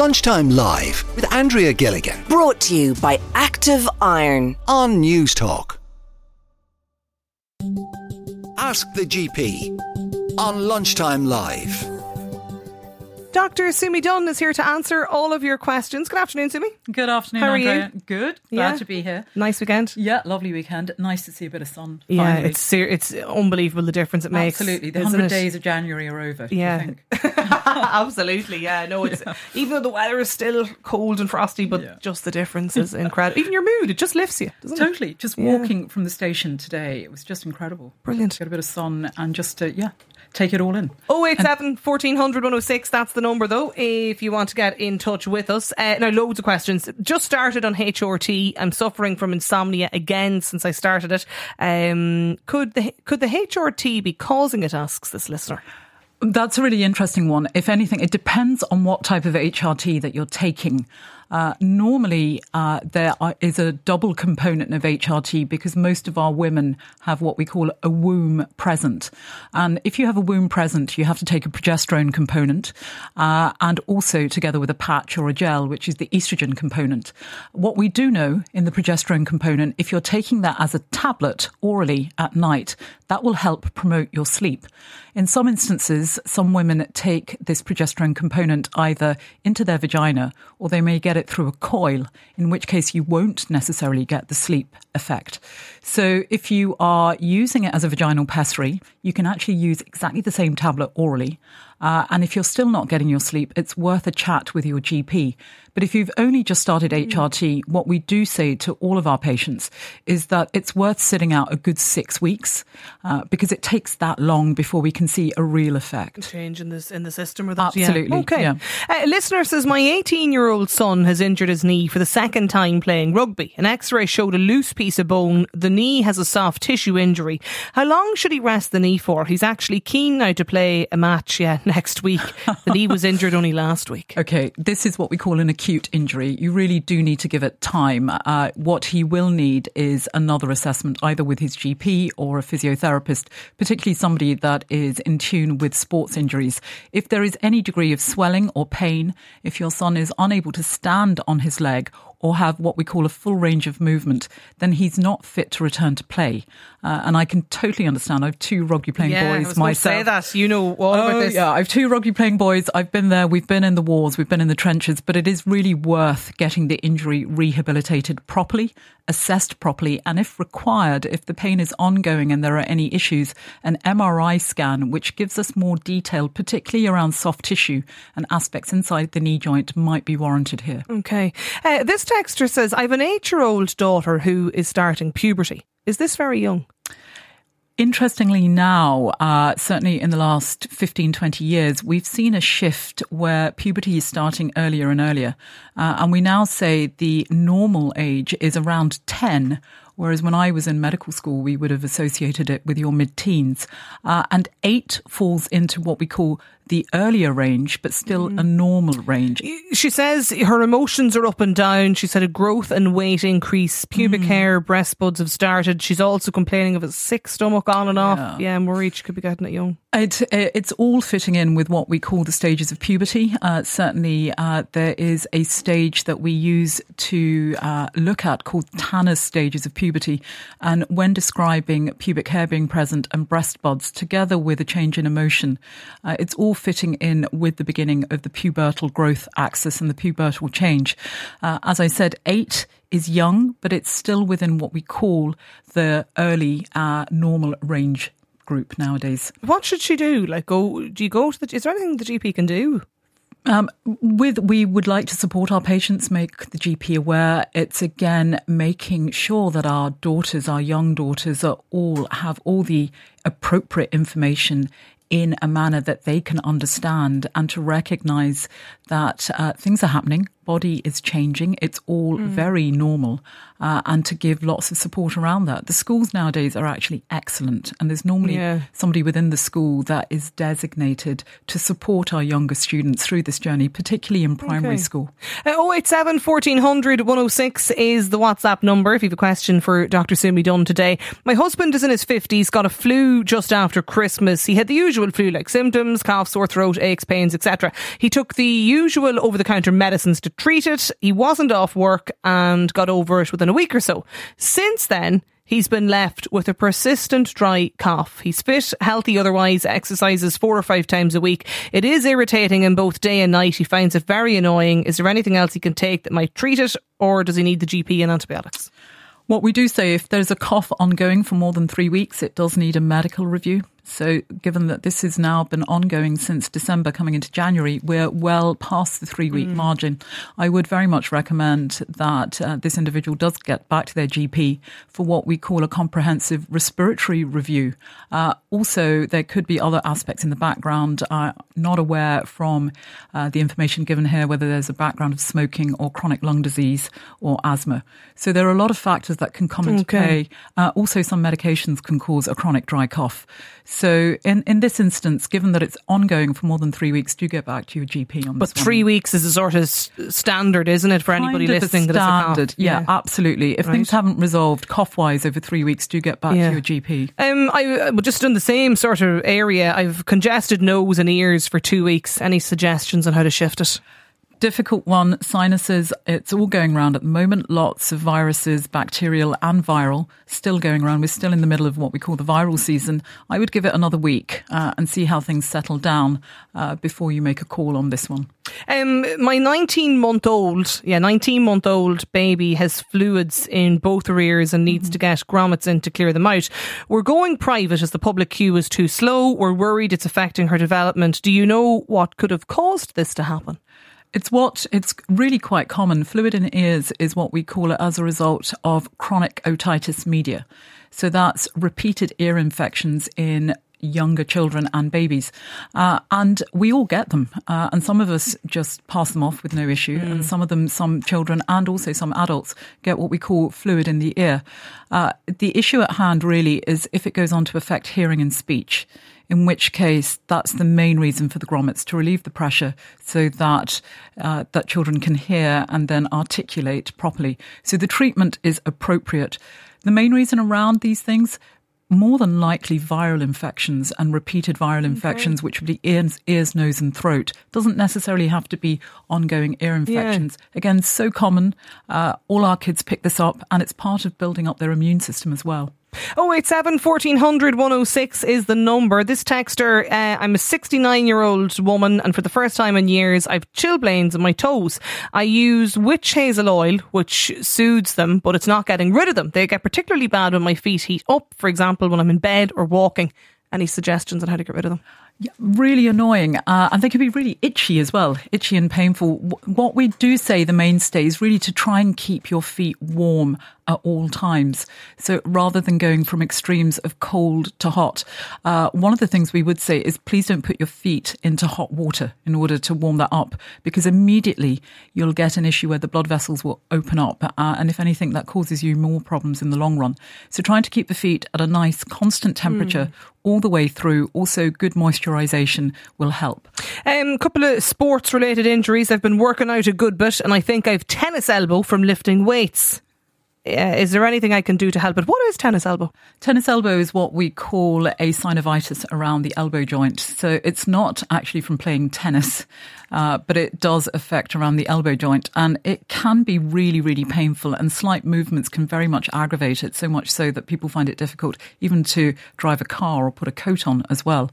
Lunchtime Live with Andrea Gilligan Brought to you by Active Iron. on Newstalk. Ask the GP on Lunchtime Live. Dr. Sumi Dunne is here to answer all of your questions. Good afternoon, Sumi. Good afternoon, How are Andrea. Good. Glad Yeah. to be here. Nice weekend. Yeah, lovely weekend. Nice to see a bit of sun. Yeah, finally. it's ser- it's unbelievable the difference it makes. absolutely the hundred days of January are over. do you Yeah. think? Absolutely, yeah. No, it's even though the weather is still cold and frosty, but Yeah. just the difference is incredible. Even your mood, it just lifts you, doesn't it? totally. Just Yeah. walking from the station today, it was just incredible. Brilliant. Got a bit of sun and just uh, yeah, take it all in. 087 1400 106, that's the number though, if you want to get in touch with us. Uh, now, loads of questions. Just started on HRT. I'm suffering from insomnia again since I started it. Um, could the could the HRT be causing it? Asks this listener. That's a really interesting one. If anything, it depends on what type of HRT that you're taking. Uh, normally, uh, there are, is a double component of HRT because most of our women have what we call a womb present. And if you have a womb present, you have to take a progesterone component uh, and also together with a patch or a gel, which is the estrogen component. What we do know in the progesterone component, if you're taking that as a tablet orally at night, that will help promote your sleep. In some instances, some women take this progesterone component either into their vagina or they may get it through a coil, in which case you won't necessarily get the sleep effect. So if you are using it as a vaginal pessary, you can actually use exactly the same tablet orally. Uh, and if you're still not getting your sleep, it's worth a chat with your GP. But if you've only just started HRT, what we do say to all of our patients is that it's worth sitting out a good six weeks uh, because it takes that long before we can see a real effect. change in this in the system or that? Absolutely, Yeah. Okay. yeah. Uh, listener says my 18 year old son has injured his knee for the second time playing rugby. An X-ray showed a loose piece of bone. The knee has a soft tissue injury. How long should he rest the knee for? He's actually keen now to play a match. Yeah, next week. the he was injured only last week. Okay, this is what we call an acute injury. You really do need to give it time. Uh, what he will need is another assessment, either with his GP or a physiotherapist, particularly somebody that is in tune with sports injuries. If there is any degree of swelling or pain, if your son is unable to stand on his leg or have what we call a full range of movement, then he's not fit to return to play. Uh, and I can totally understand. I have two rugby playing yeah, I boys was myself. say that. You know all about Oh, this. yeah. I have two rugby playing boys. I've been there. We've been in the wars. We've been in the trenches. But it is really worth getting the injury rehabilitated properly, assessed properly, and if required, if the pain is ongoing and there are any issues, an MRI scan, which gives us more detail, particularly around soft tissue and aspects inside the knee joint, might be warranted here. Okay. Uh, this texter says, I have an eight year old daughter who is starting puberty. Is this very young? Interestingly, now, uh, certainly in the last 15, 20 years, we've seen a shift where puberty is starting earlier and earlier. Uh, and we now say the normal age is around 10. Whereas when I was in medical school, we would have associated it with your mid teens. Uh, and eight falls into what we call the earlier range, but still a normal range. She says her emotions are up and down. She's had a growth and weight increase. Mm. Pubic hair, breast buds have started. She's also complaining of a sick stomach on and off. Yeah, I'm worried she could be getting it young. It, it's all fitting in with what we call the stages of puberty. Uh, certainly, uh, there is a stage that we use to uh, look at called Tanner's stages of puberty. And when describing pubic hair being present and breast buds together with a change in emotion, uh, it's all fitting in with the beginning of the pubertal growth axis and the pubertal change. Uh, as I said, eight is young, but it's still within what we call the early uh, normal range group nowadays. What should she do? Like, go? Do you go to the? Is there anything the GP can do? Um, with we would like to support our patients, make the GP aware. It's again making sure that our daughters, our young daughters, are all have all the appropriate information in a manner that they can understand and to recognize that uh, things are happening body is changing. It's all Mm. very normal. Uh, and to give lots of support around that. The schools nowadays are actually excellent. And there's normally Yeah. somebody within the school that is designated to support our younger students through this journey, particularly in primary Okay. school. Uh, 087 1400 106 is the WhatsApp number if you have a question for Dr. Sumi Dunne today. My husband is in his 50s, got a flu just after Christmas. He had the usual flu like symptoms, cough, sore throat, aches, pains, etc. He took the usual over the counter medicines to treat it. He wasn't off work and got over it within a week or so. Since then, He's been left with a persistent dry cough. He's fit, healthy otherwise, exercises four or five times a week. It is irritating him both day and night. He finds it very annoying. Is there anything else he can take that might treat it, or does he need the GP and antibiotics? What we do say, if there's a cough ongoing for more than three weeks, it does need a medical review. So, given that this has now been ongoing since December coming into January, we're well past the three week margin. I would very much recommend that uh, this individual does get back to their GP for what we call a comprehensive respiratory review. Uh, also, there could be other aspects in the background. I'm not aware from uh, the information given here whether there's a background of smoking or chronic lung disease or asthma. So, there are a lot of factors that can come into Okay. play. Uh, also, some medications can cause a chronic dry cough. So, in, in this instance, given that it's ongoing for more than three weeks, do get back to your GP on But this one. three weeks is a sort of standard, isn't it, for anybody Kind of a listening that has a cough? standard. Yeah, absolutely. If things haven't resolved cough wise over three weeks, do get back Yeah. to your GP. Um, I uh, just in the same sort of area. I've congested nose and ears for two weeks. Any suggestions on how to shift it? Difficult one. Sinuses, it's all going around at the moment. Lots of viruses, bacterial and viral, still going around. We're still in the middle of what we call the viral season. I would give it another week uh, and see how things settle down uh, before you make a call on this one. Um, my 19 month old, yeah, 19 month old baby has fluids in both her ears and needs to get grommets in to clear them out. We're going private as the public queue is too slow. We're worried it's affecting her development. Do you know what could have caused this to happen? It's what it's really quite common. Fluid in ears is what we call it as a result of chronic otitis media. So that's repeated ear infections in younger children and babies. Uh, and we all get them. Uh, and some of us just pass them off with no issue. And some of them, some children and also some adults get what we call fluid in the ear. Uh, the issue at hand really is if it goes on to affect hearing and speech in which case that's the main reason for the grommets to relieve the pressure so that uh, that children can hear and then articulate properly. So the treatment is appropriate. The main reason around these things more than likely viral infections and repeated viral infections, which would be ears, ears, nose, and throat. Doesn't necessarily have to be ongoing ear infections. Again, so common. Uh, all our kids pick this up, and it's part of building up their immune system as well. 087 1400 106 is the number. This texter, uh, I'm a 69 year old woman, and for the first time in years, I've chilblains in my toes. I use witch hazel oil, which soothes them, but it's not getting rid of them. They get particularly bad when my feet heat up, for example, when I'm in bed or walking. Any suggestions on how to get rid of them? Really annoying. Uh, and they can be really itchy as well, itchy and painful. What we do say the mainstay is really to try and keep your feet warm at all times. So rather than going from extremes of cold to hot, uh, one of the things we would say is please don't put your feet into hot water in order to warm that up because immediately you'll get an issue where the blood vessels will open up. Uh, and if anything, that causes you more problems in the long run. So trying to keep the feet at a nice constant temperature all the way through, also good will help. A um, couple of sports related injuries. I've been working out a good bit, and I think I've tennis elbow from lifting weights. Uh, is there anything I can do to help it? What is tennis elbow? Tennis elbow is what we call a synovitis around the elbow joint. So it's not actually from playing tennis, uh, but it does affect around the elbow joint. And it can be really, really painful, and slight movements can very much aggravate it, so much so that people find it difficult even to drive a car or put a coat on as well.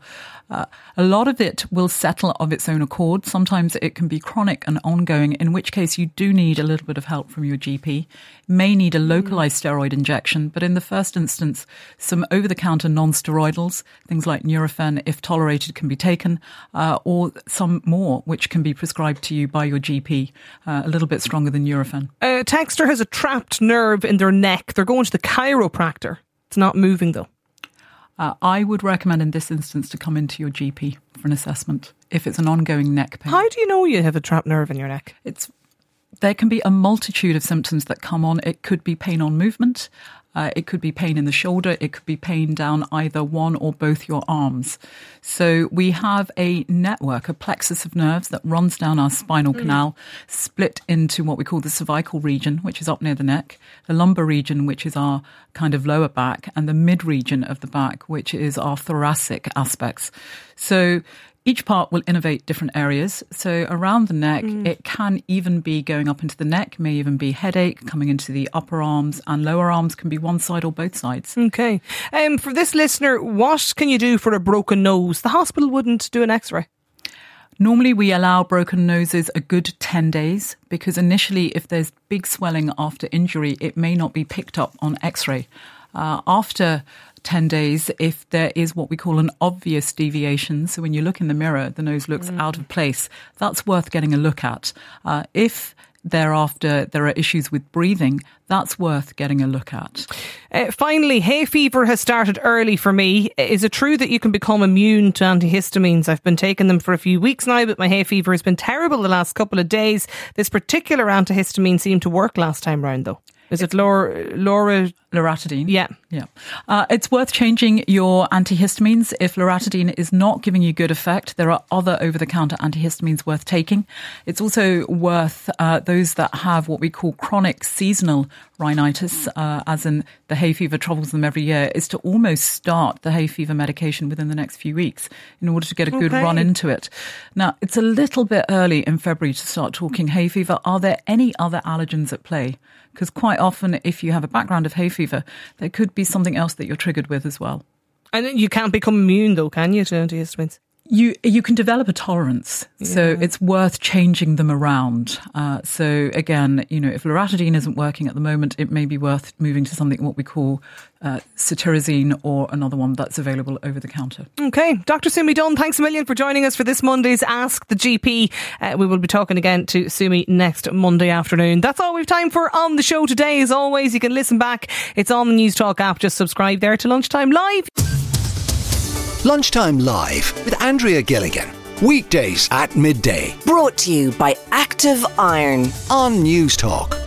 Uh, a lot of it will settle of its own accord. Sometimes it can be chronic and ongoing, in which case you do need a little bit of help from your GP. May need a localized steroid injection, but in the first instance, some over the counter non steroidals, things like Nurofen, if tolerated, can be taken, uh, or some more, which can be prescribed to you by your GP, uh, a little bit stronger than Nurofen. A texter has a trapped nerve in their neck. They're going to the chiropractor. It's not moving though. Uh, I would recommend in this instance to come into your GP for an assessment if it's an ongoing neck pain. How do you know you have a trapped nerve in your neck? It's there can be a multitude of symptoms that come on. It could be pain on movement. Uh, it could be pain in the shoulder. It could be pain down either one or both your arms. So we have a network, a plexus of nerves that runs down our spinal mm. canal, split into what we call the cervical region, which is up near the neck, the lumbar region, which is our kind of lower back, and the mid region of the back, which is our thoracic aspects. So each part will innervate different areas. So around the neck, mm. it can even be going up into the neck, may even be headache coming into the upper arms, and lower arms can be one side or both sides. Okay. Um, for this listener, what can you do for a broken nose? The hospital wouldn't do an x ray. Normally, we allow broken noses a good 10 days because initially, if there's big swelling after injury, it may not be picked up on x ray. Uh, after 10 days if there is what we call an obvious deviation. So when you look in the mirror, the nose looks mm. out of place. That's worth getting a look at. Uh, if thereafter there are issues with breathing, that's worth getting a look at. Uh, finally, hay fever has started early for me. Is it true that you can become immune to antihistamines? I've been taking them for a few weeks now, but my hay fever has been terrible the last couple of days. This particular antihistamine seemed to work last time round, though. Is it Laura, Laura Loratadine? Yeah. Yeah. Uh, it's worth changing your antihistamines. If loratadine is not giving you good effect, there are other over the counter antihistamines worth taking. It's also worth uh, those that have what we call chronic seasonal rhinitis, uh, as in the hay fever troubles them every year, is to almost start the hay fever medication within the next few weeks in order to get a good okay. run into it. Now, it's a little bit early in February to start talking hay fever. Are there any other allergens at play? Because quite often, if you have a background of hay fever, there could be something else that you're triggered with as well. And you can't become immune, though, can you, to antihistamines? You you can develop a tolerance, yeah. so it's worth changing them around. Uh, so again, you know, if loratadine isn't working at the moment, it may be worth moving to something what we call uh, cetirizine or another one that's available over the counter. Okay, Dr. Sumi Dunne, thanks a million for joining us for this Monday's Ask the GP. Uh, we will be talking again to Sumi next Monday afternoon. That's all we've time for on the show today. As always, you can listen back. It's on the Newstalk app. Just subscribe there to lunchtime live. Lunchtime Live with Andrea Gilligan. Weekdays at midday. Brought to you by Active Iron on Newstalk.